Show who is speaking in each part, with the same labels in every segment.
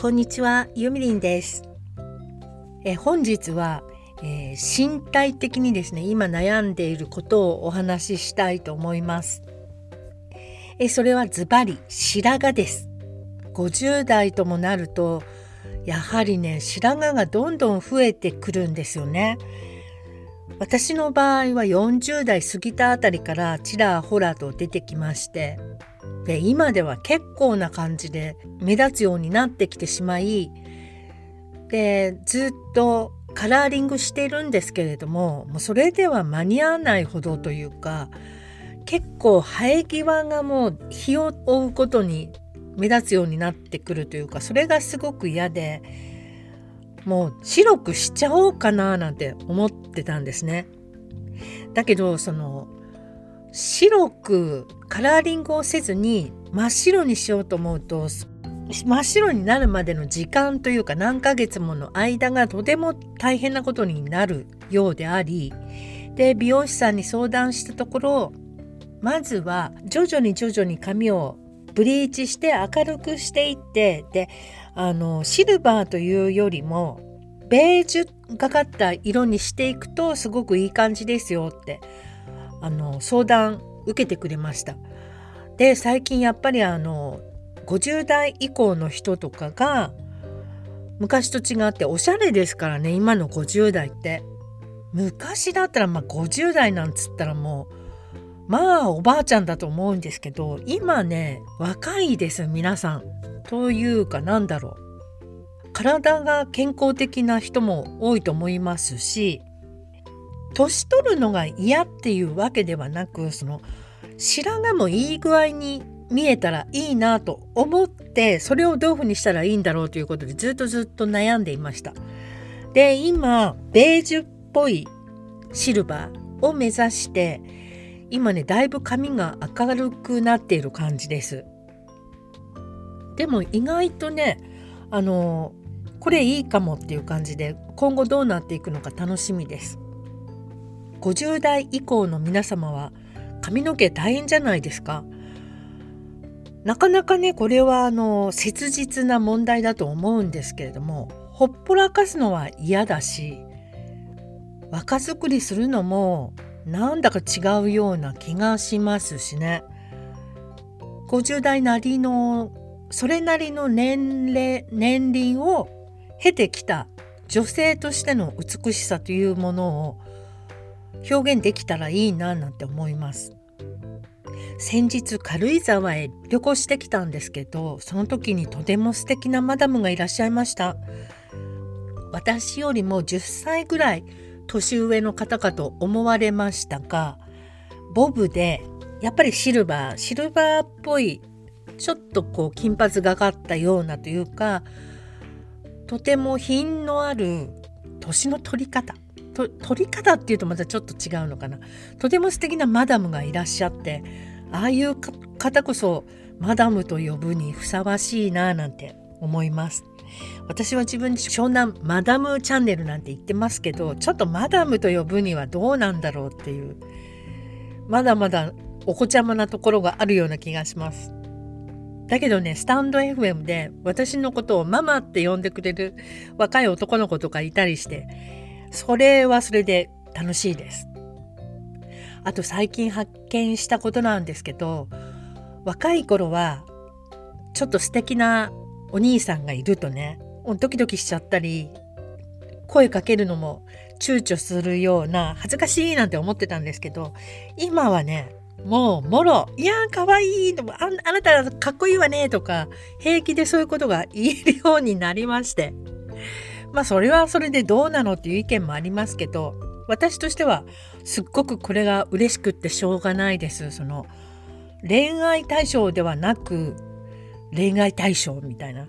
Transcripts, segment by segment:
Speaker 1: こんにちは、ゆみりんです。え本日は、えー、身体的にですね、今悩んでいることをお話ししたいと思います。えそれはズバリ白髪です。50代ともなると、やはりね、白髪がどんどん増えてくるんですよね。私の場合は40代過ぎたあたりからちらほらと出てきましてで今では結構な感じで目立つようになってきてしまいでずっとカラーリングしているんですけれどももうそれでは間に合わないほどというか結構生え際がもう日を追うことに目立つようになってくるというかそれがすごく嫌でもう白くしちゃおうかななんて思ってたんですね。だけどその白くカラーリングをせずに真っ白にしようと思うと真っ白になるまでの時間というか何ヶ月もの間がとても大変なことになるようでありで美容師さんに相談したところまずは徐々に徐々に髪をブリーチして明るくしていってであのシルバーというよりもベージュがかった色にしていくとすごくいい感じですよってあの相談受けてくれました。で最近やっぱりあの50代以降の人とかが昔と違っておしゃれですからね今の50代って。昔だったらまあ50代なんつったらもうまあおばあちゃんだと思うんですけど今ね若いです皆さん。というかなんだろう。体が健康的な人も多いと思いますし年取るのが嫌っていうわけではなくその白髪もいい具合に見えたらいいなと思ってそれをどういうふうにしたらいいんだろうということでずっとずっと悩んでいました。で今ベージュっぽいシルバーを目指して今ねだいぶ髪が明るくなっている感じです。でも意外とねあのこれいいかもっていう感じで今後どうなっていくのか楽しみです。50代以降の皆様は髪の毛大変じゃないですか。なかなかねこれはあの切実な問題だと思うんですけれどもほっぽらかすのは嫌だし若作りするのもなんだか違うような気がしますしね50代なりのそれなりの年齢年輪を経てきた女性としての美しさというものを表現できたらいいななんて思います。先日軽井沢へ旅行してきたんですけどその時にとても素敵なマダムがいらっしゃいました私よりも10歳ぐらい年上の方かと思われましたがボブでやっぱりシルバーシルバーっぽいちょっとこう金髪がかったようなというかとても品のある年の取り方と取り方っていうとまたちょっと違うのかな。とても素敵なマダムがいらっしゃってああいう方こそマダムと呼ぶにふさわしいななんて思います。私は自分湘南マダムチャンネルなんて言ってますけどちょっとマダムと呼ぶにはどうなんだろうっていうまだまだお子ちゃまなところがあるような気がします。だけどねスタンド FM で私のことをママって呼んでくれる若い男の子とかいたりしてそれはそれで楽しいです。あと最近発見したことなんですけど若い頃はちょっと素敵なお兄さんがいるとねドキドキしちゃったり声かけるのも躊躇するような恥ずかしいなんて思ってたんですけど今はねもうもろ「いやーかわいい」とあ「あなたかっこいいわね」とか平気でそういうことが言えるようになりましてまあそれはそれでどうなのっていう意見もありますけど私としてはすっごくこれが嬉しくってしょうがないです。その恋愛対象ではなく恋愛対象みたいな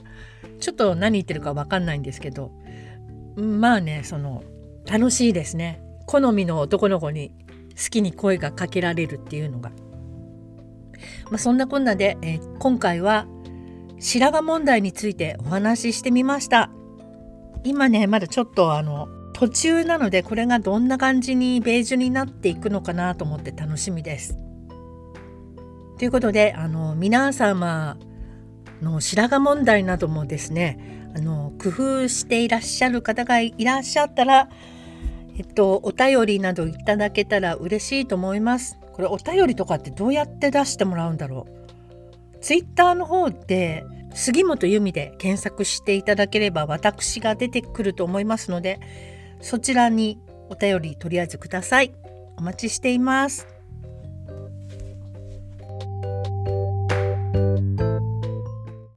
Speaker 1: ちょっと何言ってるか分かんないんですけどまあねその楽しいですね好みの男の子に好きに声がかけられるっていうのが。まあ、そんなこんなで、えー、今回は白髪問題についてお話ししてみました。今ねまだちょっとあの途中なのでこれがどんな感じにベージュになっていくのかなと思って楽しみです。ということであの皆様の白髪問題などもですねあの工夫していらっしゃる方がいらっしゃったら、えっと、お便りなどいただけたら嬉しいと思います。これお便りとかってどうやって出してもらうんだろうツイッターの方で杉本由美で検索していただければ私が出てくると思いますのでそちらにお便りとりあえずください。お待ちしています。